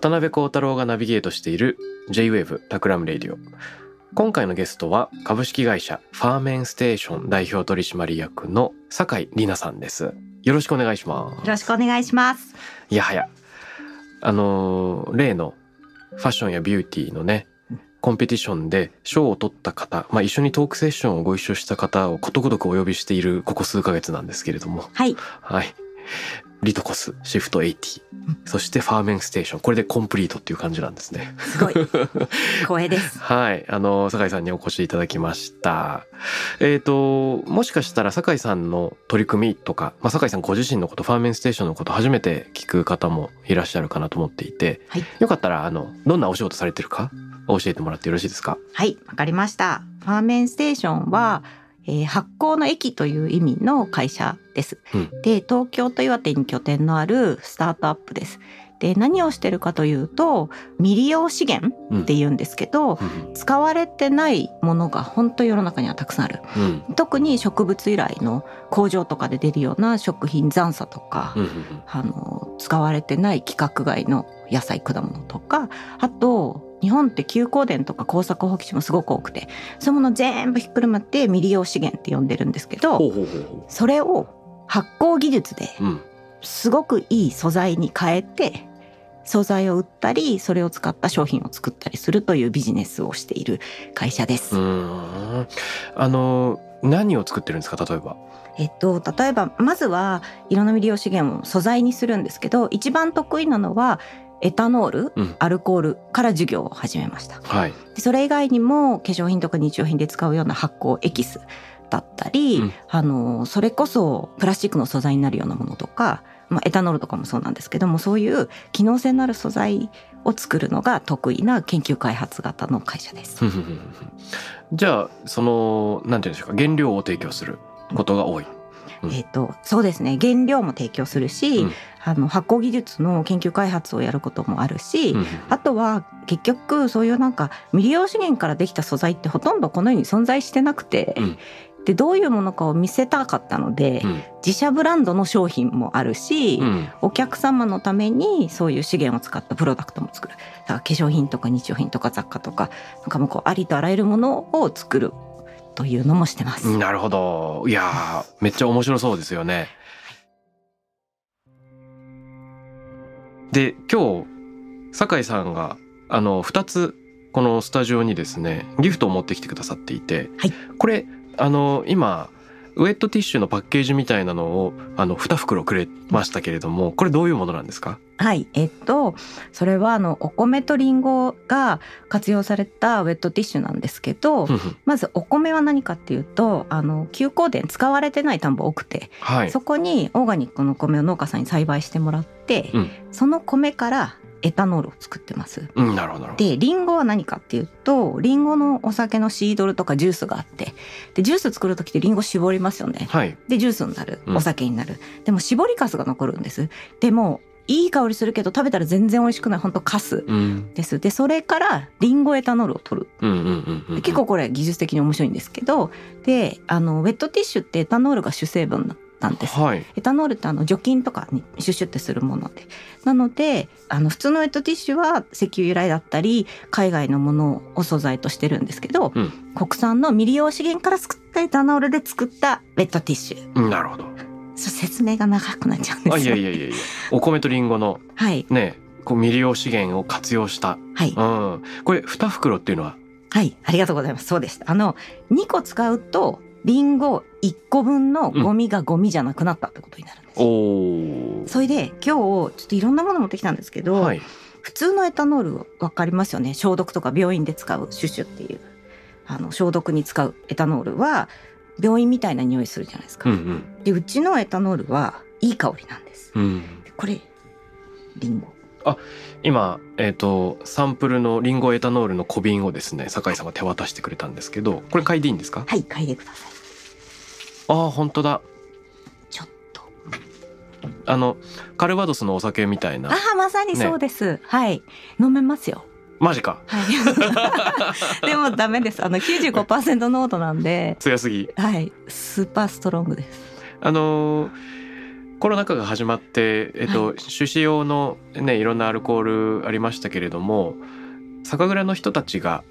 渡辺幸太郎がナビゲートしている J-Wave タクラムレディオ今回のゲストは株式会社ファーメンステーション代表取締役の酒井里奈さんですよろしくお願いしまよろしくお願いします。すいやはやあのー例のファッションやビューティーのねコンペティションで賞を取った方、まあ、一緒にトークセッションをご一緒した方をことごとくお呼びしているここ数ヶ月なんですけれどもはい。はい。リトコス、シフト80、そしてファーメンステーション。これでコンプリートっていう感じなんですね。すごい。光栄です。はい。あの、酒井さんにお越しいただきました。えっ、と、もしかしたら酒井さんの取り組みとか、まあ、酒井さんご自身のこと、ファーメンステーションのこと初めて聞く方もいらっしゃるかなと思っていて、はいよかったら、あの、どんなお仕事されてるか教えてもらってよろしいですか？はい、わかりました。ファーメンステーションは、えー発酵の駅という意味の会社です。うんで、東京と岩手に拠点のあるスタートアップです。で、何をしてるかというと、未利用資源って言うんですけど、うん使われてないものが本当世の中にはたくさんある。うん特に植物由来の工場とかで出るような食品残差とか、あの使われてない規格外の野菜果物とかあと日本って休耕田とか耕作放棄地もすごく多くてそういうもの全部ひっくるまって未利用資源って呼んでるんですけどほうほうほうほそれを発酵技術で。すごくいい素材に変えて素材を売ったりそれを使った商品を作ったりするというビジネスをしている会社です。あの、何を作ってるんですか？例えば。えっと、例えばまずは色の未利用資源を素材にするんですけど一番得意なのはエタノール、うんアルコールから授業を始めましたはい。でそれ以外にも化粧品とか日用品で使うような発酵エキスだったり、うんあのそれこそプラスチックの素材になるようなものとか、まあ、エタノールとかもそうなんですけどもそういう機能性のある素材を作るのが得意な研究開発型の会社です。じゃあそのなんていうんでしょうか原料を提供することが多い。うんえっとそうですね。原料も提供するし、うん。あの発酵技術の研究開発をやることもあるし、うん。あとは結局そういうなんか未利用資源からできた素材ってほとんどこの世に存在してなくて、うん。でどういうものかを見せたかったので、うん。自社ブランドの商品もあるし、うん。お客様のためにそういう資源を使ったプロダクトも作る。だから化粧品とか日用品とか雑貨とかなんかもうこうありとあらゆるものを作るというのもしてます。なるほど。いやーめっちゃ面白そうですよね。で今日酒井さんがあの2つこのスタジオにですねギフトを持ってきてくださっていて、はいこれあの今ウェットティッシュのパッケージみたいなのをあの2袋くれましたけれどもこれどういうものなんですか？はい、えっとそれはあのお米とリンゴが活用されたウェットティッシュなんですけど、まずお米は何かっていうとあの休耕田使われてない田んぼ多くて、はい。そこにオーガニックの米を農家さんに栽培してもらって、うん。その米からエタノールを作ってます。うん、なるほど。でリンゴは何かっていうとリンゴのお酒のシードルとかジュースがあってでジュース作る時ってリンゴ絞りますよね。はい。でジュースになるうんお酒になる、でも絞りかすが残るんですでもいい香りするけど食べたら全然美味しくない本当カスうん。ですでそれからリンゴエタノールを取るうんうんうんうん。で結構これ技術的に面白いんですけどであのウェットティッシュってエタノールが主成分なんですはい。エタノールってあの除菌とかにシュッシュってするものでなのであの普通のウェットティッシュは石油由来だったり海外のものを素材としてるんですけど、うん国産の未利用資源から作ったエタノールで作ったウェットティッシュうんなるほど。説明が長くなっちゃうんですよあ、いやいやいやいや。お米とリンゴのはいね、こう未利用資源を活用した。はいうん。これ二袋っていうのは？はい、ありがとうございます。そうでした。あの、2個使うと、リンゴ1個分のゴミがゴミじゃなくなったってことになるんです。おおそれで今日ちょっといろんなもの持ってきたんですけど、はい。普通のエタノールわかりますよね？消毒とか病院で使うシュッシュっていう。あの消毒に使うエタノールは病院みたいな匂いするじゃないですか。うんうん。でうちのエタノールはいい香りなんです。うん。でこれリンゴ今、えー、とサンプルのリンゴエタノールの小瓶をですね酒井さんが手渡してくれたんですけどこれ嗅いでいいんですか？はい嗅いでください。ああ本当だ。ちょっと。あのカルバドスのお酒みたいな。ああまさにそうです、はい。飲めますよ。マジか。はい。でもダメです。あの95%濃度なんで、強すぎ。はい、スーパーストロングです。あのーコロナ禍が始まって、えっと種子用のねいろんなアルコールありましたけれども酒蔵の人たちが、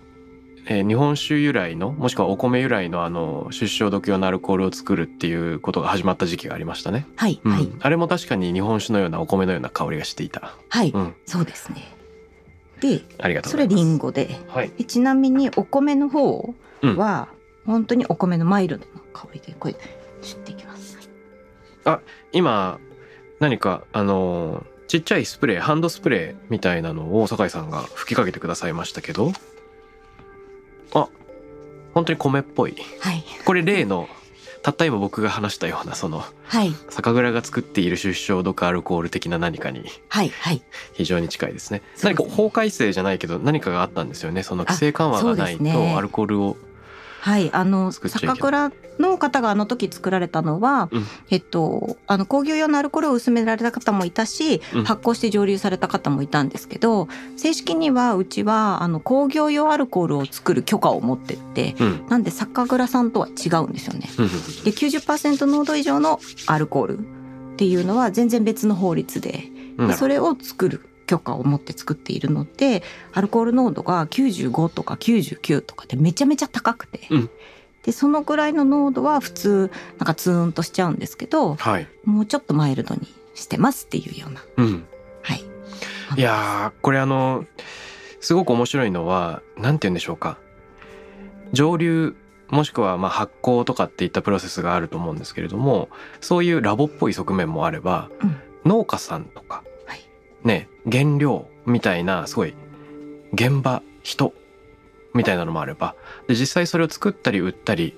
えー日本酒由来のもしくはお米由来のあの出生消毒用のアルコールを作るっていうことが始まった時期がありましたね、はい、うん。はい、あれも確かに日本酒のようなお米のような香りがしていた、はい、うん、そうですね。で、ありがとうそれございます。リンゴで、はい。でちなみにお米の方は、本当にお米のマイルドな香りで、これ、知っていきます。今何かあのーちっちゃいスプレーハンドスプレーみたいなのを酒井さんが吹きかけてくださいましたけど。あ本当に米っぽい。はい、これ例のたった今僕が話したようなそのはい、酒蔵が作っている出生毒アルコール的な何かにはい、はい。非常に近いですね。そうですね。何か法改正じゃないけど何かがあったんですよね。その規制緩和がないとアルコールをはい、あの酒蔵の方があの時作られたのは、うん。えっとあの工業用のアルコールを薄められた方もいたし、うん。発酵して蒸留された方もいたんですけど正式にはうちはあの工業用アルコールを作る許可を持ってってうん。なんで酒蔵さんとは違うんですよね。で90%濃度以上のアルコールっていうのは全然別の法律でそれを作る許可を持って作っているのでアルコール濃度が95とか99とかでめちゃめちゃ高くて、うん。でそのぐらいの濃度は普通なんかツーンとしちゃうんですけどはい。もうちょっとマイルドにしてますっていうような。うん。はい。いやーこれあのすごく面白いのはなんて言うんでしょうか。蒸留もしくはまあ発酵とかっていったプロセスがあると思うんですけれどもそういうラボっぽい側面もあれば、うん。農家さんとか、はいね原料みたいなすごい現場人みたいなのもあればで実際それを作ったり売ったり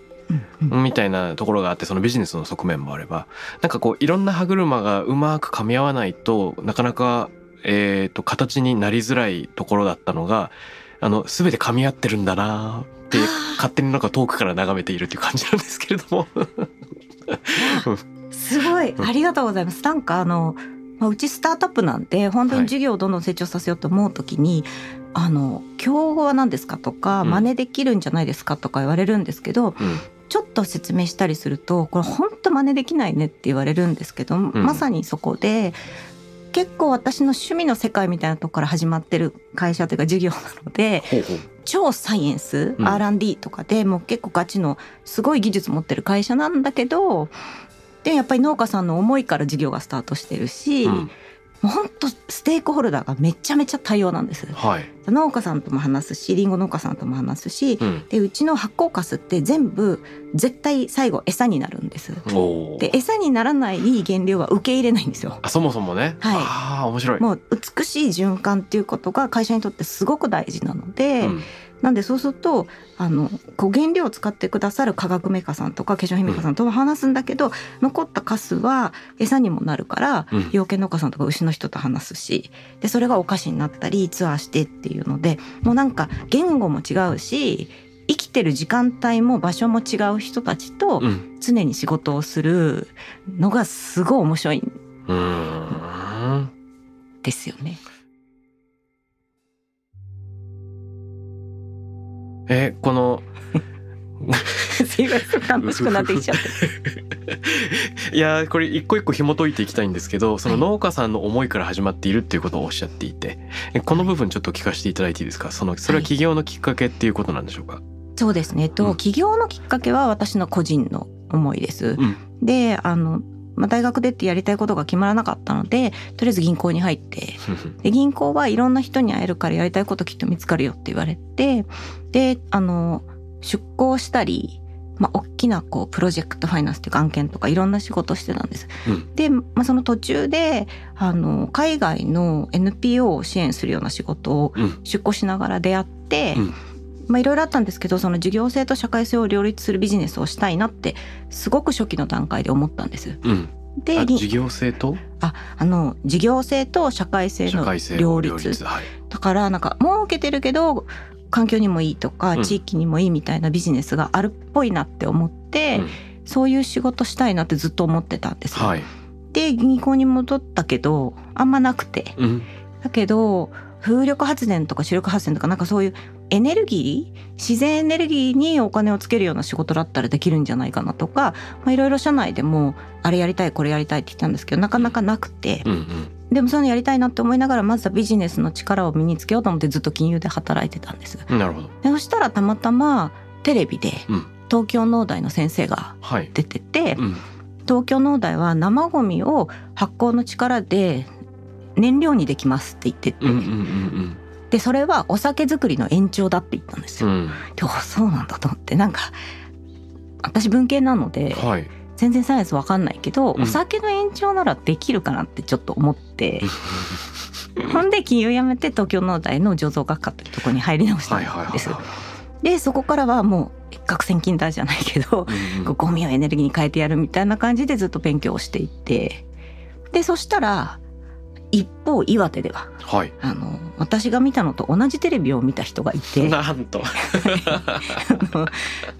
みたいなところがあってそのビジネスの側面もあればなんかこういろんな歯車がうまく噛み合わないとなかなか、えー、と形になりづらいところだったのがあの全て噛み合ってるんだなって勝手になんか遠くから眺めているっていう感じなんですけれども。すごい。ありがとうございます。なんかあの、まあ、うちスタートアップなんで本当はい。に事業をどんどん成長させようと思うときに、あの競合は何ですかとかうん。真似できるんじゃないですかとか言われるんですけど、うん。ちょっと説明したりするとこれ本当真似できないねって言われるんですけど、まさにそこで結構私の趣味の世界みたいなとこから始まってる会社というか事業なので超サイエンス、うん。R&D とかでもう結構ガチのすごい技術持ってる会社なんだけどでやっぱり農家さんの思いから事業がスタートしてるし、うん。もう本当ステークホルダーがめちゃめちゃ多様なんです。はい、農家さんとも話すしリンゴ農家さんとも話すし、うん、でうちの発酵カスって全部絶対最後餌になるんです。で餌にならない原料は受け入れないんですよ。あそもそもね、はい。ああ面白い、もう美しい循環っていうことが会社にとってすごく大事なので、うんなんでそうするとあのこう原料を使ってくださる化学メーカーさんとか化粧品メーカーさんとも話すんだけど、残ったカスは餌にもなるから、うん。養鶏農家さんとか牛の人と話すしでそれがお菓子になったりツアーしてっていうのでもうなんか言語も違うし生きてる時間帯も場所も違う人たちとうん。常に仕事をするのがすごい面白いん。ですよね。えこのすいません楽しくなってきちゃって。いやーこれ一個一個紐解いていきたいんですけどその農家さんの思いから始まっているっていうことをおっしゃっていてえこの部分ちょっと聞かせていただいていいですか？そのそれは起業のきっかけっていうことなんでしょうか、そうですね。と、うん起業のきっかけは私の個人の思いです。うんで、あの、まあ、大学出ってやりたいことが決まらなかったのでとりあえず銀行に入って で銀行はいろんな人に会えるからやりたいこときっと見つかるよって言われてであの出向したり、まあ、大きなこうプロジェクトファイナンスっていうか案件とかいろんな仕事をしてたんです。うん。で、まあ、その途中であの海外の NPO を支援するような仕事をうん。出向しながら出会って、うんまあ、いろいろあったんですけどその事業性と社会性を両立するビジネスをしたいなってすごく初期の段階で思ったんです。うん。で事業性と？ああの事業性と社会性の両の立はい。だからなんか儲けてるけど環境にもいいとかうん。地域にもいいみたいなビジネスがあるっぽいなって思って、うん。そういう仕事したいなってずっと思ってたんですよ。はい。で銀行に戻ったけどあんまなくて。うん。だけど風力発電とか主力発電とかなんかそういうエネルギー自然エネルギーにお金をつけるような仕事だったらできるんじゃないかなとかまあいろいろ社内でもあれやりたいこれやりたいって言ったんですけどなかなかなくて。うんうん。でもそういうのやりたいなって思いながらまずはビジネスの力を身につけようと思ってずっと金融で働いてたんです。なるほど。でそしたらたまたまテレビでうん。東京農大の先生がはい出てて、うん東京農大は生ゴミを発酵の力で燃料にできますって言ってて、うんうんうんでそれはお酒作りの延長だって言ったんですよ。うん。であそうなんだと思ってなんか私文系なのではい。全然サイエンスわかんないけど、うん。お酒の延長ならできるかなってちょっと思って、ほんで金融辞めて東京農大の醸造学科というところに入り直したんです。でそこからはもう一攫千金だじゃないけど、うんうん。ゴミをエネルギーに変えてやるみたいな感じでずっと勉強をしていて。でそしたら一方岩手でははい。あの私が見たのと同じテレビを見た人がいてあなんと。の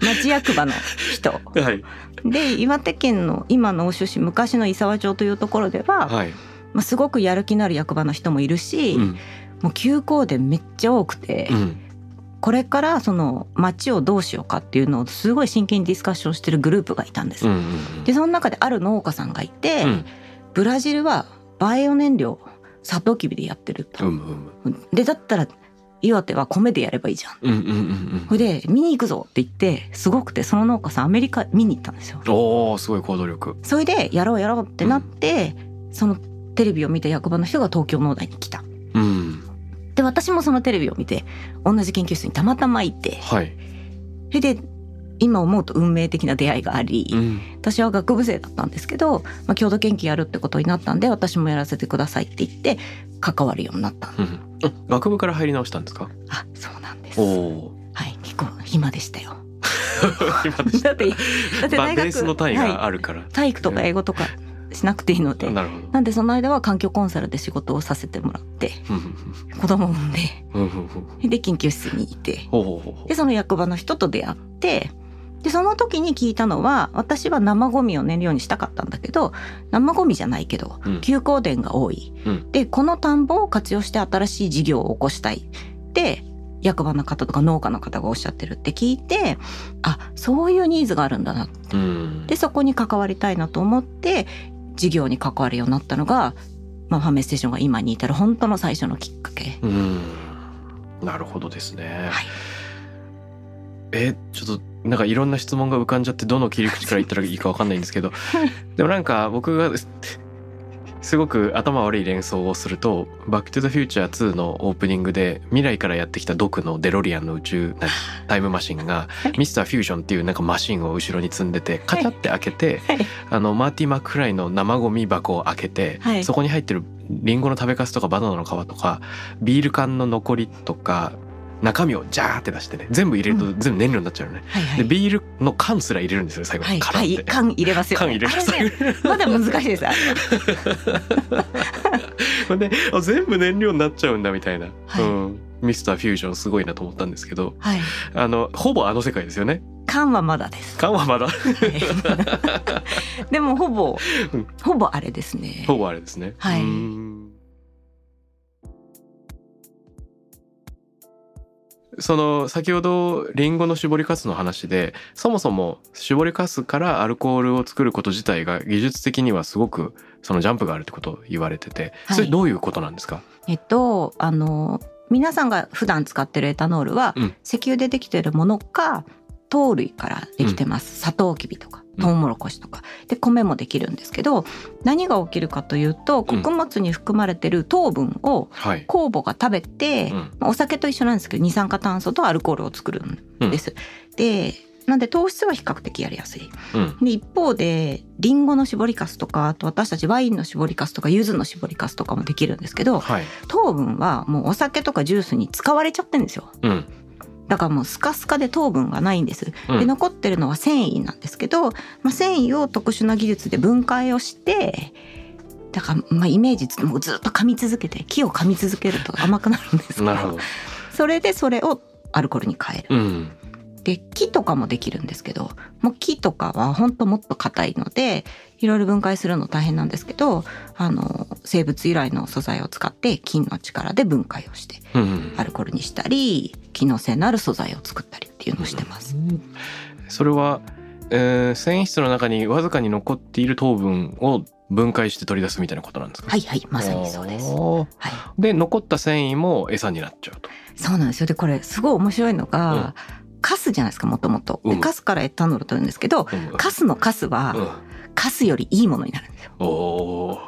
町役場の人。はい。で岩手県の今の奥州市昔の伊沢町というところでは、はい。まあ、すごくやる気のある役場の人もいるし、うん。もう休校でめっちゃ多くて、うん。これからその町をどうしようかっていうのをすごい真剣にディスカッションしてるグループがいたんです。うんうん。でその中である農家さんがいて、うん。ブラジルはバイオ燃料サトウキビでやってると。うんうんでだったら岩手は米でやればいいじゃん。うんうんうんそれで見に行くぞって言ってすごくてその農家さんアメリカ見に行ったんですよ。おおすごい行動力それでやろうやろうってなって、そのテレビを見た役場の人が東京農大に来た。うんで私もそのテレビを見て同じ研究室にたまたまいてはいそれで今思うと運命的な出会いがあり、うん。私は学部生だったんですけど、まあ、共同研究やるってことになったんで私もやらせてくださいって言って関わるようになったのうん。あ学部から入り直したんですか？あそうなんです。はい結構暇でしたよ。今でした。だってだってまあ大学の単位はがあるから。い体育とか英語とかしなくていいので。なるほど。なんでその間は環境コンサルで仕事をさせてもらってうん。子供を産んでで研究室にいて。でその役場の人と出会ってでその時に聞いたのは私は生ゴミを燃料にしたかったんだけど生ゴミじゃないけどうん。休耕田が多い、うん。でこの田んぼを活用して新しい事業を起こしたい。って役場の方とか農家の方がおっしゃってるって聞いてあそういうニーズがあるんだな。ううん。でそこに関わりたいなと思って事業に関わるようになったのが、まあ、ファメステーションが今に至る本当の最初のきっかけ。うん。なるほどですね、はい。えちょっとなんかいろんな質問が浮かんじゃってどの切り口から言ったらいいかわかんないんですけど でもなんか僕がすごく頭悪い連想をすると「バック・トゥ・ザ・フューチャー2」のオープニングで未来からやってきたドクのデロリアンの宇宙な タイムマシンがミスター・フュージョンっていうなんかマシンを後ろに積んでてカチャって開けてはい。あのマーティ・マックフライの生ゴミ箱を開けて、はい。そこに入ってるリンゴの食べかすとかバナナの皮とかビール缶の残りとか中身をジャーって出してね全部入れると全部燃料になっちゃうのね、はいはい。でビールの缶すら入れるんですよ最後。はい、にカラって、はい、缶入れますよ、ね。缶入れます。あれねまだ難しいです。であ全部燃料になっちゃうんだみたいな、はい。うん、ミスターフュージョンすごいなと思ったんですけど。はい、あのほぼあの世界ですよね。缶はまだです。缶はまだ。でもほぼうん、ほぼあれですね。ほぼあれですね。はいその先ほどリンゴの絞りかすの話でそもそも絞りかすからアルコールを作ること自体が技術的にはすごくそのジャンプがあるってことを言われててはいそれどういうことなんですか、えっとあの皆さんが普段使ってるエタノールは、うん石油でできてるものか糖類からできてます。サトウキビとか。トウモロコシとかで米もできるんですけど何が起きるかというと穀物に含まれてる糖分をはい。酵母が食べて、うんまあお酒と一緒なんですけど二酸化炭素とアルコールを作るんです。でなんで糖質は比較的やりやすい。うん。で一方でリンゴの搾りかすとかあと私たちワインの搾りかすとか柚子の搾りかすとかもできるんですけどはい。糖分はもうお酒とかジュースに使われちゃってるんですよ。うん。だからもうスカスカで糖分がないんです。うんで残ってるのは繊維なんですけど、まあ、繊維を特殊な技術で分解をしてだからまあイメージずもうずっと噛み続けて木を噛み続けると甘くなるんですけどなるほど。それでそれをアルコールに変える。うん。で木とかもできるんですけどもう木とかは本当もっと硬いのでいろいろ分解するの大変なんですけどあの生物由来の素材を使って金の力で分解をしてうん。アルコールにしたり機能性のある素材を作ったりっていうのをしてます。それは、えー繊維質の中にわずかに残っている糖分を分解して取り出すみたいなことなんですか？はいはいまさにそうです。はい、で残った繊維も餌になっちゃうと。そうなんですよでこれすごい面白いのが、うんカスじゃないですかもともと。カスからエタノール取るんですけどうんカスのカスは、うんカスよりいいものになるんですよ。おー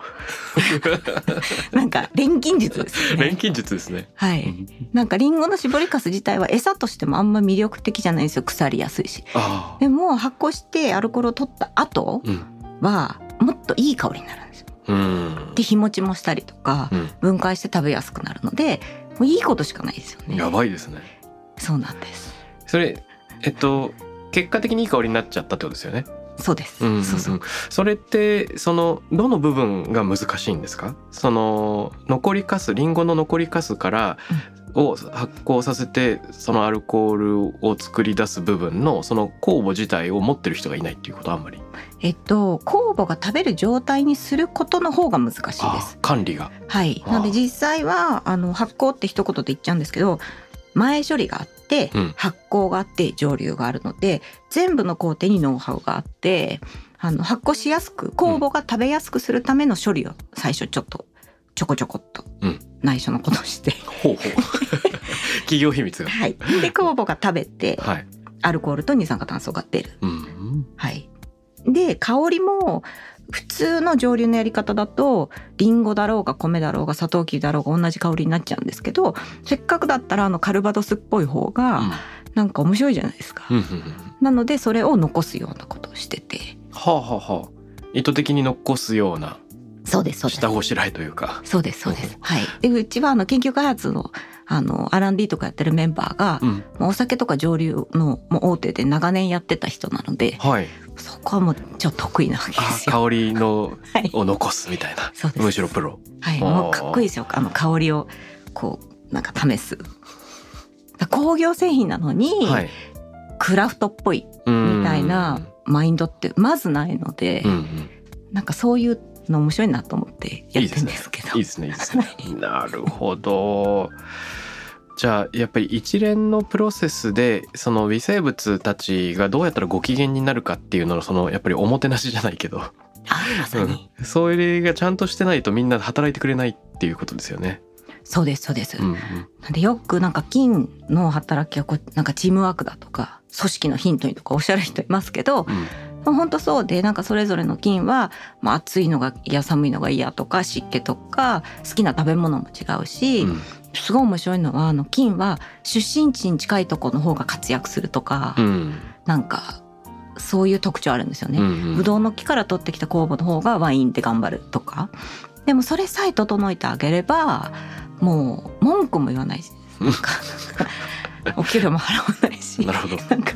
なんか錬金術ですよね。錬金術ですね。はい。なんかリンゴの搾りかす自体は餌としてもあんま魅力的じゃないんですよ腐りやすいし。でも発酵してアルコールを取った後うん。はもっといい香りになるんですよ。うん。で日持ちもしたりとかうん分解して食べやすくなるのでもういいことしかないですよね。やばいですね。そうなんです。それえっと結果的にいい香りになっちゃったってことですよね？そうです。うんうんうんそうそう。それってそのどの部分が難しいんですか？その残りかすリンゴの残りかすからを発酵させてそのアルコールを作り出す部分のその酵母自体を持ってる人がいないっていうことはあんまり？えっと酵母が食べる状態にすることの方が難しいですあ。管理がはい。なので実際はあの発酵って一言で言っちゃうんですけど前処理があっ発酵があって蒸留があるので全部の工程にノウハウがあってあの発酵しやすく酵母が食べやすくするための処理を最初ちょっとちょこちょこっとうん。内緒のことをして、ほうほう。企業秘密が。はい。で酵母が食べてはい、アルコールと二酸化炭素が出る。うん、はい。で香りも普通の蒸留のやり方だとリンゴだろうが米だろうがサトウキビだろうが同じ香りになっちゃうんですけどせっかくだったらあのカルバドスっぽい方がなんか面白いじゃないですか。うんなのでそれを残すようなことをしてて。はあはあはあ。意図的に残すようなそうですそうです。下ごしらえというか。そうですそうです。はい。でうちはあの研究開発のあの R&D とかやってるメンバーが、うん。まあお酒とか蒸留のもう大手で長年やってた人なのではいそこはもうちょっと得意なわけであすよ。香りのはい。を残すみたいな。そうです。むしろプロ。はい、もうかっこいいですよ。あの香りをこうなんか試す。だ工業製品なのに、はい。クラフトっぽいみみたいなマインドってまずないので、うんうん。なんかそういうの面白いなと思ってやってるんですけど。いいですね。いいですね。なるほどじゃあやっぱり一連のプロセスでその微生物たちがどうやったらご機嫌になるかっていうののそのやっぱりおもてなしじゃないけど、うん、それがちゃんとしてないとみんな働いてくれないっていうことですよね。そうですそうです。うんうん。なんでよくなんか菌の働きはこうなんかチームワークだとか組織のヒントにとかおっしゃる人いますけど、うん。本当そうでなんかそれぞれの菌は、まあ、暑いのが嫌寒いのが嫌とか湿気とか好きな食べ物も違うし、うんすごい面白いのはあの菌は出身地に近いところの方が活躍するとか、うん。なんかそういう特徴あるんですよね。うんうん。ブドウの木から取ってきた酵母の方がワインで頑張るとか。でもそれさえ整えてあげればもう文句も言わないしなんか お給料も払わないしなるほど。なんか。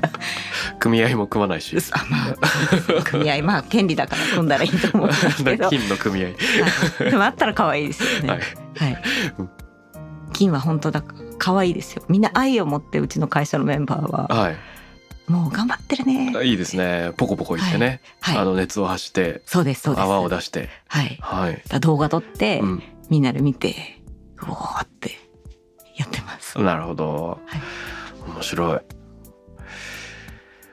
組合も組まないし。あまあ組合まあ権利だから組んだらいいと思うんですけど、金の組合。はい。でもあったら可愛いですよね。はい。はい。うん金は本当だ可愛いですよ。みんな愛を持ってうちの会社のメンバーははい。もう頑張ってるね。いいですね。ポコポコ言ってね、はい。あの熱を発してそうですそうです。泡を出して。はい。はい、動画撮って、うん、みんなで見てうおーってやってます。なるほど、はい。面白い。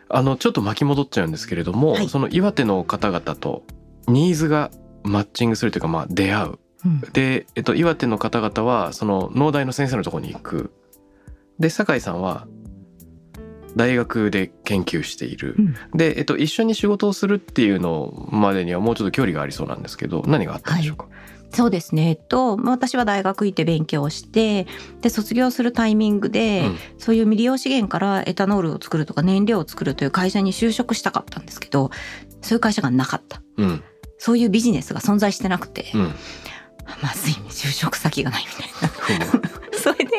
あのちょっと巻き戻っちゃうんですけれども、はい。その岩手の方々とニーズがマッチングするというかまあ出会ううん。で、えっと、岩手の方々はその農大の先生のところに行く。で酒井さんは大学で研究している、うん。で、えっと、一緒に仕事をするっていうのまでにはもうちょっと距離がありそうなんですけど何があったんでしょうか、そうですね。えっと、まあ私は大学行って勉強をして、で、卒業するタイミングで、うん。そういう未利用資源からエタノールを作るとか燃料を作るという会社に就職したかったんですけど、そういう会社がなかった。うん。そういうビジネスが存在してなくて、うんまずい、就職先がないみたいな。それで、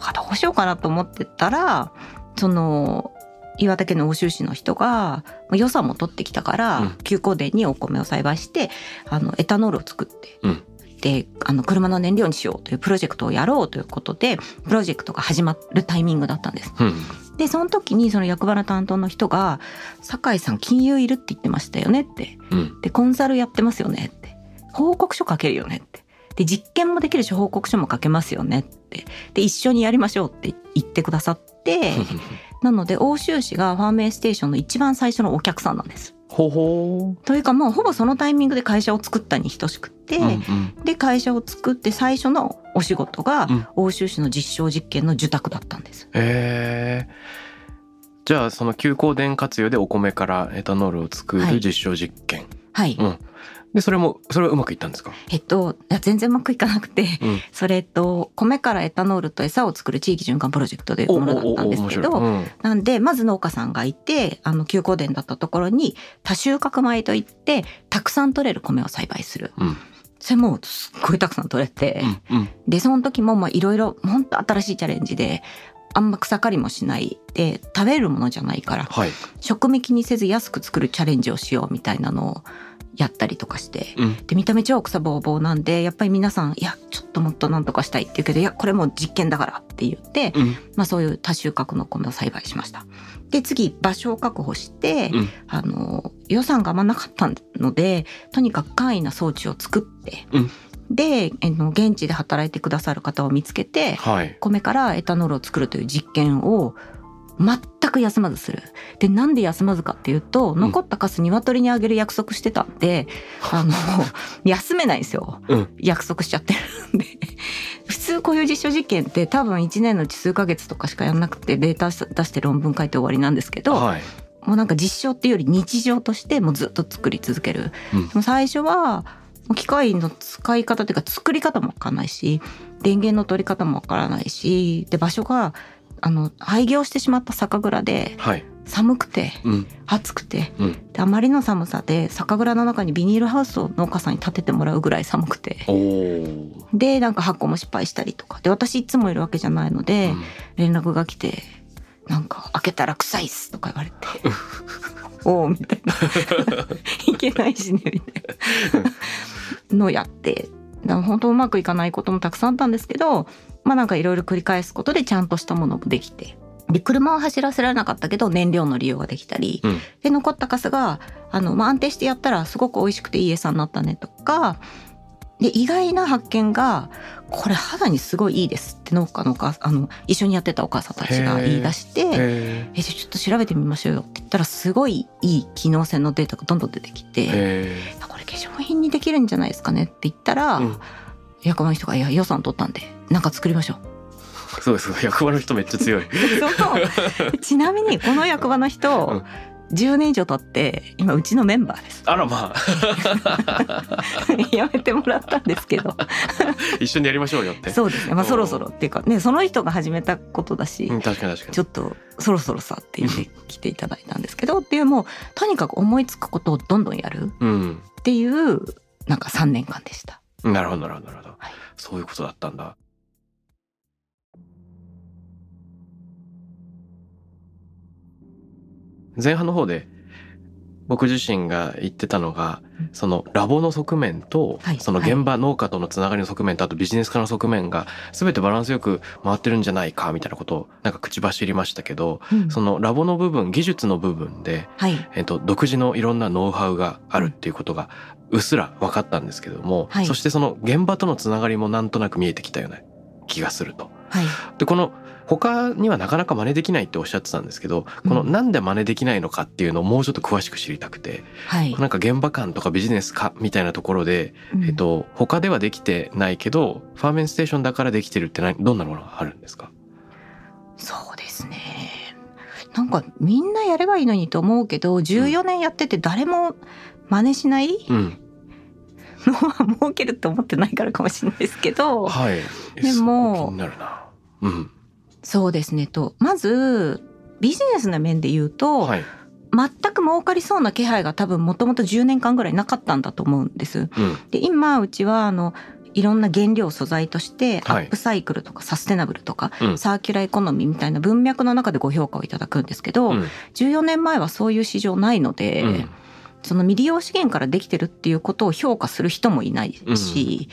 あどうしようかなと思ってたら、その、岩手県の奥州市の人がまあ予算も取ってきたから、うん。休耕田にお米を栽培してあのエタノールを作って、うん。であの車の燃料にしようというプロジェクトをやろうということでプロジェクトが始まるタイミングだったんです。うん。でその時にその役場の担当の人が「酒井さん金融いるって言ってましたよね」って。うん。でコンサルやってますよねって。報告書書けるよねってで実験もできるし報告書も書けますよねって。で一緒にやりましょうって言ってくださって なので欧州市がファーメイステーションの一番最初のお客さんなんです。ほほというかもうほぼそのタイミングで会社を作ったに等しくって、ー、うんうん。で会社を作って最初のお仕事がうん。欧州市の実証実験の受託だったんです。えー。じゃあその休耕田活用でお米からエタノールを作はい。る実証実験、はい、うんでそれもそれはうまくいったんですか、えっといや全然うまくいかなくてうん、それと米からエタノールと餌を作る地域循環プロジェクトというものだったんですけどおおお面白い。なんでまず農家さんがいてあの休耕田だったところに多収穫米といってたくさん取れる米を栽培する。うん。それもうすっごいたくさん取れて、うんうん。でその時もまあいろいろ本当新しいチャレンジであんま草刈りもしないで食べるものじゃないからはい、食味気にせず安く作るチャレンジをしようみたいなのをやったりとかして。うんで見た目超草ぼうぼうなんでやっぱり皆さん「いやちょっともっとなんとかしたい」って言うけど「いやこれもう実験だから」って言って、うんまあ、そういう多収穫の米を栽培しました。で次場所を確保して、うんあの予算があんまなかったのでとにかく簡易な装置を作って、うんであの現地で働いてくださる方を見つけてはい米からエタノールを作るという実験を全く休まずする。でなんで休まずかっていうとん。残ったカス鶏にあげる約束してたんで、あの休めないんですよ。うん。約束しちゃってるんで。普通こういう実証実験って多分1年のうち数ヶ月とかしかやんなくてデータ出して論文書いて終わりなんですけど、はい。もうなんか実証っていうより日常としてもうずっと作り続ける、うん。でも最初は機械の使い方というか作り方もわかんないし電源の取り方もわからないしで場所があの廃業してしまった酒蔵ではい。寒くてうん。暑くてうん。であまりの寒さで酒蔵の中にビニールハウスを農家さんに建ててもらうぐらい寒くて。でなんか発酵も失敗したりとか。で私いつもいるわけじゃないので、連絡が来て「なんか開けたら臭いっす」とか言われて「おお」みたいな「いけないしね」みたいな。のをやって。だから本当うまくいかないこともたくさんあったんですけどまあなんかいろいろ繰り返すことでちゃんとしたものもできて。で車を走らせられなかったけど燃料の利用ができたり、うん。で残ったカスがあの、まあ、安定してやったらすごく美味しくていい餌になったねとかで意外な発見がこれ肌にすごいいいですって農家のお母あの一緒にやってたお母さんたちが言い出してへえじゃあちょっと調べてみましょうよって言ったらすごいいい機能性のデータがどんどん出てきえてへこれ化粧品にできるんじゃないですかねって言ったら、うん役場の人が「いや予算取ったんでなんか作りましょう」えそうです。役場の人めっちゃ強い。ちなみにこの役場の人、うん。10年以上経って今うちのメンバーです。あらまあ。やめてもらったんですけど。一緒にやりましょうよって。そうですね。まあそろそろっていうかねその人が始めたことだし、うん確かに確かに。ちょっとそろそろさって言って来ていただいたんですけどっていうもうとにかく思いつくことをどんどんやるうん。っていうなんか3年間でした。なるほどなるほどなるほど、はい。そういうことだったんだ。前半の方で僕自身が言ってたのが、うん。そのラボの側面と、はいその現場農家とのつながりの側面とあとビジネス化の側面が全てバランスよく回ってるんじゃないかみたいなことをなんか口走りましたけど、うん。そのラボの部分技術の部分で、はい。えっと、独自のいろんなノウハウがあるっていうことがうっすら分かったんですけども、はい。そしてその現場とのつながりもなんとなく見えてきたような気がすると。はい。でこの他にはなかなか真似できないっておっしゃってたんですけどこのうんなんで真似できないのかっていうのをもうちょっと詳しく知りたくて、はい、なんか現場感とかビジネス化みたいなところで、うん。えっと、他ではできてないけどファーメンステーションだからできてるって何どんなものがあるんですか？そうですね。なんかみんなやればいいのにと思うけど14年やってて誰も真似しない？うん。のは儲けると思ってないからかもしれないですけど。はい。でもうん。そうですね。とまずビジネスの面で言うと、はい。全く儲かりそうな気配が多分もともと10年間ぐらいなかったんだと思うんです。うん。で今うちはあのいろんな原料素材としてアはい。ップサイクルとかサステナブルとか、うん。サーキュラーエコノミーみたいな文脈の中でご評価をいただくんですけど、うん。14年前はそういう市場ないので、うんその未利用資源からできてるっていうことを評価する人もいないし、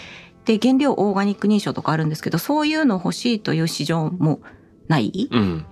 で原料オーガニック認証とかあるんですけどそういうの欲しいという市場もない、うん。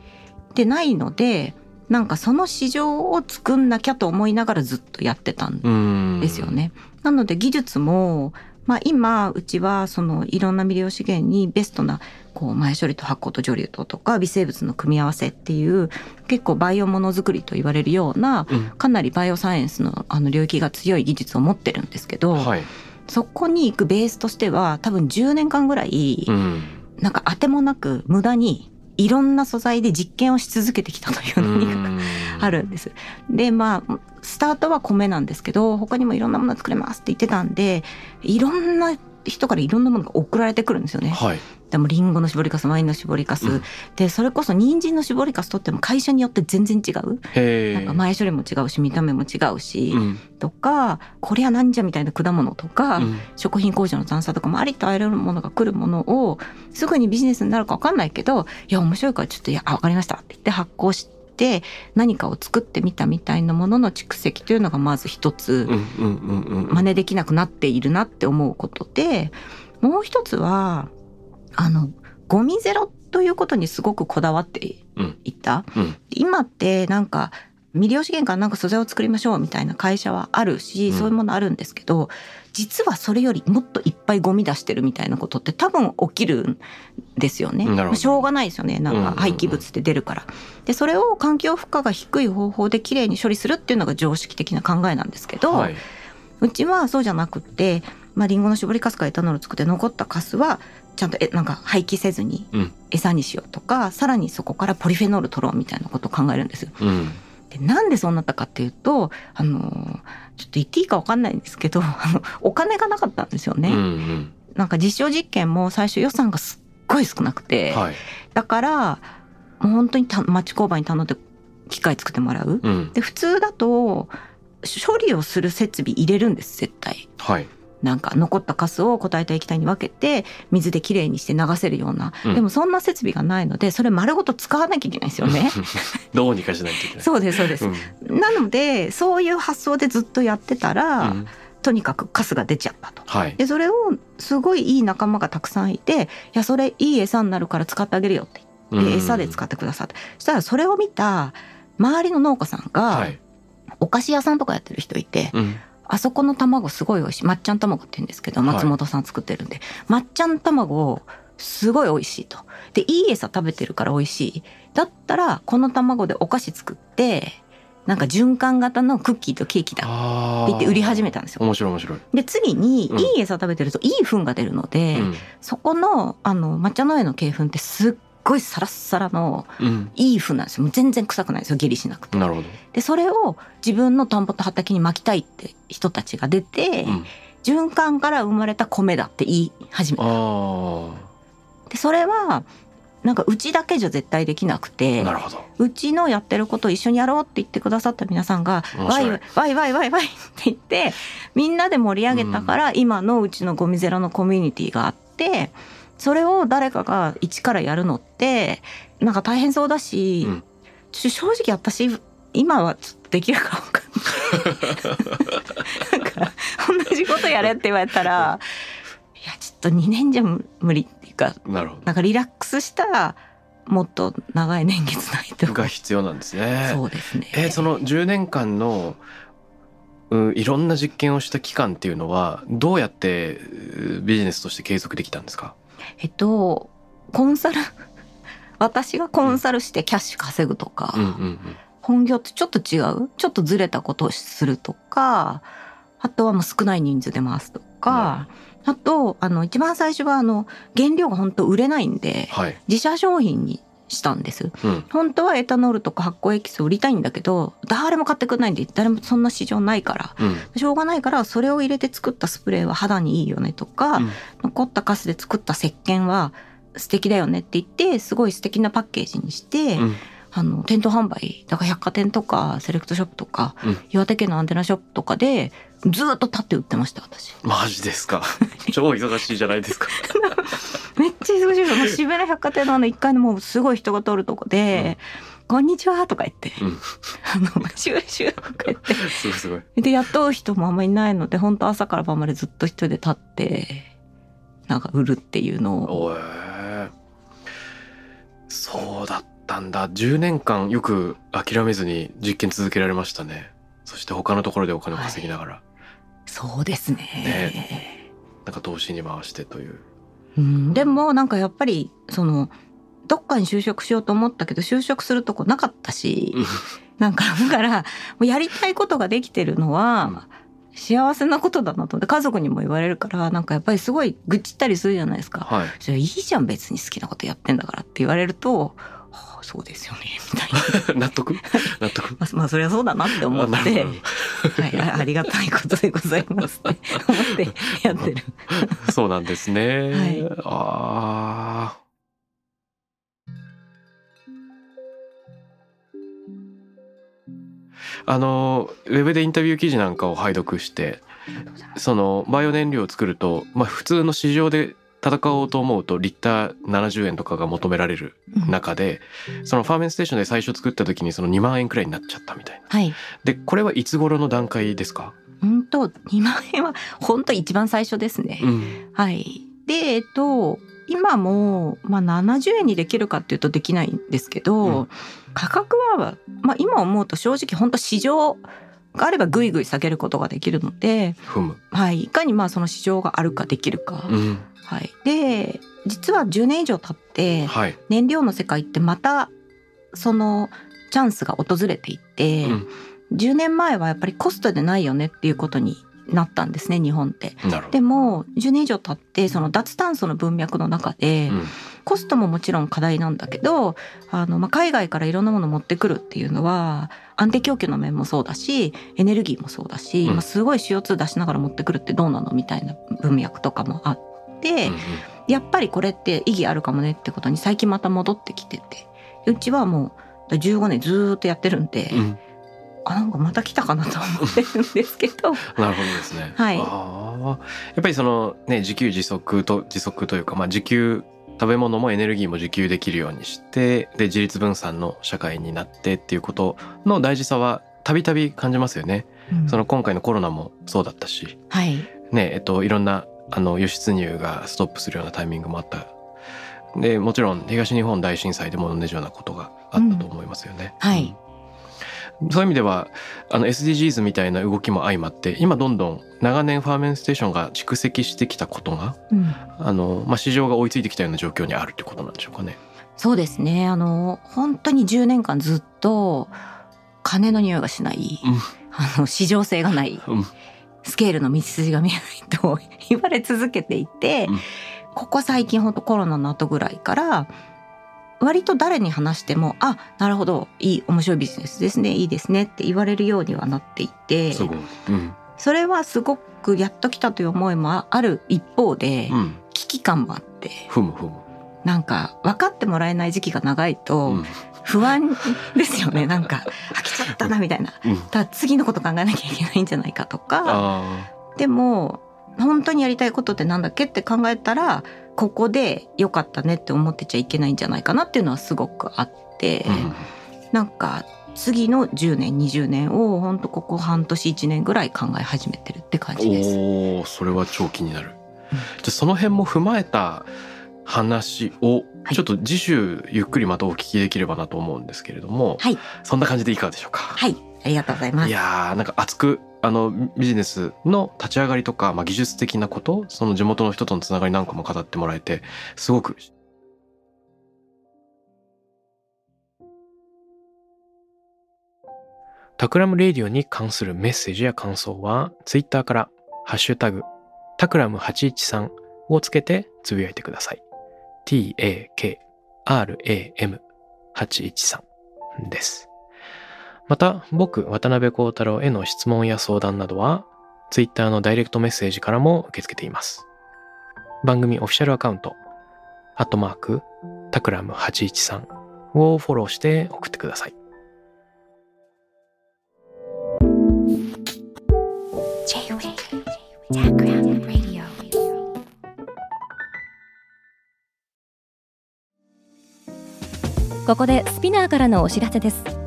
でないのでなんかその市場を作んなきゃと思いながらずっとやってたんうん。ですよね。なので技術も、まあ、今うちはそのいろんな未利用資源にベストなこう前処理と発酵と除粒ととか微生物の組み合わせっていう結構バイオものづくりと言われるようなうん。かなりバイオサイエンスのあの領域が強い技術を持ってるんですけど、はい。そこに行くベースとしては多分10年間ぐらいうん。なんか当てもなく無駄にいろんな素材で実験をし続けてきたという何かがあるんです。でまあスタートは米なんですけど他にもいろんなもの作れますって言ってたんでいろんな人からいろんなものが送られてくるんですよね。はい。でもリンゴの搾りかすワインの搾りかす、うん。でそれこそ人参の搾りかすとっても会社によって全然違う。なんか前処理も違うし見た目も違うし、うん。とかこりゃなんじゃみたいな果物とか、うん。食品工場の残差とかもありとあらゆるものが来るものをすぐにビジネスになるか分かんないけどいや面白いからちょっといやあ分かりましたって言って発行して何かを作ってみたみたいなものの蓄積というのがまず一つうんうんうんうん真似できなくなっているなって思うことでもう一つはあのゴミゼロということにすごくこだわっていた。うん今ってなんか未利用資源からなんか素材を作りましょうみたいな会社はあるし、うん。そういうものあるんですけど実はそれよりもっといっぱいゴミ出してるみたいなことって多分起きるんですよね。しょうがないですよね。なんうんうんうんか廃棄物って出るから。でそれを環境負荷が低い方法できれいに処理するっていうのが常識的な考えなんですけど、はい。うちはそうじゃなくって、まあ、リンゴの搾りかすからエタノール作って残ったカスはちゃんとえなんか廃棄せずにうん。餌にしようとか、さらにそこからポリフェノール取ろうみたいなことを考えるんですよ。うんでなんでそうなったかっていうとあのちょっと言っていいかわかんないんですけど あのお金がなかったんですよね。うんうんなんか実証実験も最初予算がすっごい少なくて、はいだからもう本当にた町工場に頼んで機械作ってもらう。うんで普通だと処理をする設備入れるんです絶対。はいなんか残ったカスを固体と液体に分けて水できれいにして流せるような、うん。でもそんな設備がないのでそれ丸ごと使わなきゃいけないんですよね。どうにかしないといけない。そうですそうです、うん。なのでそういう発想でずっとやってたら、うん。とにかくカスが出ちゃったと。はい。でそれをすごいいい仲間がたくさんいて「いやそれいい餌になるから使ってあげるよ」って。言って、餌で使ってくださってそしたらそれを見た周りの農家さんが、はい。お菓子屋さんとかやってる人いて、うんあそこの卵すごい美味しい。まっちゃん卵って言うんですけど、はい松本さん作ってるんで。まっちゃん卵、すごい美味しいと。で、いい餌食べてるから美味しい。だったら、この卵でお菓子作って、なんか循環型のクッキーとケーキだってあ言って売り始めたんですよ。面白い面白いで、次に、うんいい餌食べてるといい糞が出るので、うんそこの、あの、抹茶の上の鶏粉ってすっごいサラッサラのうんいい糞なんですよ。もう全然臭くないですよ。下痢しなくて。なるほどで、それを自分の田んぼと畑に巻きたいって人たちが出て、うん循環から生まれた米だって言い始めた。あで、それは、なんかうちだけじゃ絶対できなくあてなるほどうちのやってることを一緒にやろうって言ってくださった皆さんが面白いワイワイワイワイワイワイって言ってみんなで盛り上げたから今のうちのゴミゼロのコミュニティがあってそれを誰かが一からやるのってなんか大変そうだし、うん。正直私今はちょっとできるか分かんない。なんか同じことやれって言われたらいやちょっと2年じゃ無理っていうかなるほなんかリラックスしたもっと長い年月ないと。どが必要なんですね。そうですね。えーその10年間のうんいろんな実験をした期間っていうのはどうやってうビジネスとして継続できたんですか？えっとコンサル 私がコンサルしてキャッシュ稼ぐとか、うんうん本業ってちょっと違う？ちょっとずれたことをするとかあとはもう少ない人数で回すとか、あとあの一番最初はあの原料が本当売れないんではい。自社商品にしたんです。うん。本当はエタノールとか発酵エキスを売りたいんだけど誰も買ってくれないんで誰もそんな市場ないから。うん。しょうがないからそれを入れて作ったスプレーは肌にいいよねとか、うん。残ったカスで作った石鹸は素敵だよねって言ってすごい素敵なパッケージにして、うん。あの店頭販売だから百貨店とかセレクトショップとか、うん。岩手県のアンテナショップとかでずっと立って売ってました私。マジですか？超忙しいじゃないですか めっちゃ忙しいで渋谷の百貨店のあの1階のもうすごい人が通るとこで「こんにちは」とか言ってうん。あのシューシューとか言って。すごいすごいで雇う人もあんまりいないので本当朝から晩までずっと一人で立ってなんか売るっていうのを。そうだったんだ。10年間よく諦めずに実験続けられましたね。そして他のところでお金を稼ぎながら、そうですね。ね。なんか投資に回してといううん、でもなんかやっぱりそのどっかに就職しようと思ったけど就職するとこなかったしなんかだからもうやりたいことができてるのは幸せなことだなと。思って家族にも言われるからなんかやっぱりすごい愚痴ったりするじゃないですか。はい。それいいじゃん別に好きなことやってんだからって言われると、はあ、そうですよね。みたいな。納得？納得？まあまあそりゃそうだなって思あってはい、あありがたいことでございますって思って やってる。どそうなんですね、はい。あああのウェブでインタビュー記事なんかを拝読してそのバイオ燃料を作ると、まあ、普通の市場で戦おうと思うとリッター70円とかが求められる中でそのファーメンステーションで最初作った時にその2万円くらいになっちゃったみたいな。はい。でこれはいつ頃の段階ですか、本当2万円は本当一番最初ですね。うんはい。で、えっと、今も、まあ、70円にできるかっていうとできないんですけど、うん価格は、まあ、今思うと正直本当市場があればぐいぐい下げることができるので、はい、いかにまあその市場があるかできるか。うん。はい、で実は10年以上経ってはい。燃料の世界ってまたそのチャンスが訪れていって、うん。10年前はやっぱりコストでないよねっていうことになったんですね日本って。でも10年以上経ってその脱炭素の文脈の中で、うんコストももちろん課題なんだけどあの、まあ、海外からいろんなもの持ってくるっていうのは安定供給の面もそうだしエネルギーもそうだし、うん。まあ、すごい CO2 出しながら持ってくるってどうなのみたいな文脈とかもあって、うんうんやっぱりこれって意義あるかもねってことに最近また戻ってきててうちはもう15年ずーっとやってるんで、うん。あなんかまた来たかなと思ってるんですけど。なるほどですね。はい。やっぱりそのね自給自足と自足というかまあ自給食べ物もエネルギーも自給できるようにしてで自立分散の社会になってっていうことの大事さはたびたび感じますよね。うんその今回のコロナもそうだったし、はいねえっといろんなあの輸出入がストップするようなタイミングもあった。でもちろん東日本大震災でも同じようなことがあったと思いますよね。はいうんそういう意味ではあの SDGs みたいな動きも相まって今どんどん長年ファーメンステーションが蓄積してきたことがうん。あの、まあ、市場が追いついてきたような状況にあるってことなんでしょうかね。そうですね。あの本当に10年間ずっと金の匂いがしない、うん。あの市場性がない。うん。スケールの道筋が見えないと 言われ続けていて、うん。ここ最近本当コロナの後ぐらいから割と誰に話しても「あなるほどいい面白いビジネスですねいいですね」って言われるようにはなっていてすごい。うん。それはすごくやっときたという思いもある一方で、うん。危機感もあってふむふむ。なんか分かってもらえない時期が長いと、うん。不安ですよねなんか飽きちゃったなみたいな。うん。だ次のこと考えなきゃいけないんじゃないかとかあでも本当にやりたいことってなんだっけって考えたらここで良かったねって思ってちゃいけないんじゃないかなっていうのはすごくあって、あ。うん。なんか次の10年20年を本当ここ半年1年ぐらい考え始めてるって感じです。おお、それは超気になる。じゃあその辺も踏まえた話をはいちょっと次週ゆっくりまたお聞きできればなと思うんですけれども、はいそんな感じでいかがでしょうか？はいありがとうございます。いやーなんか熱くあのビジネスの立ち上がりとか、まあ、技術的なことその地元の人とのつながりなんかも語ってもらえてすごくタクラムレディオに関するメッセージや感想はツイッターから「ハッシュタグタクラム813」をつけてつぶやいてください。TAKRAM813 です。また、僕、渡辺幸太郎への質問や相談などは、Twitter のダイレクトメッセージからも受け付けています。番組オフィシャルアカウント、アットマーク、タクラム813をフォローして送ってください。ここでスピナーからのお知らせです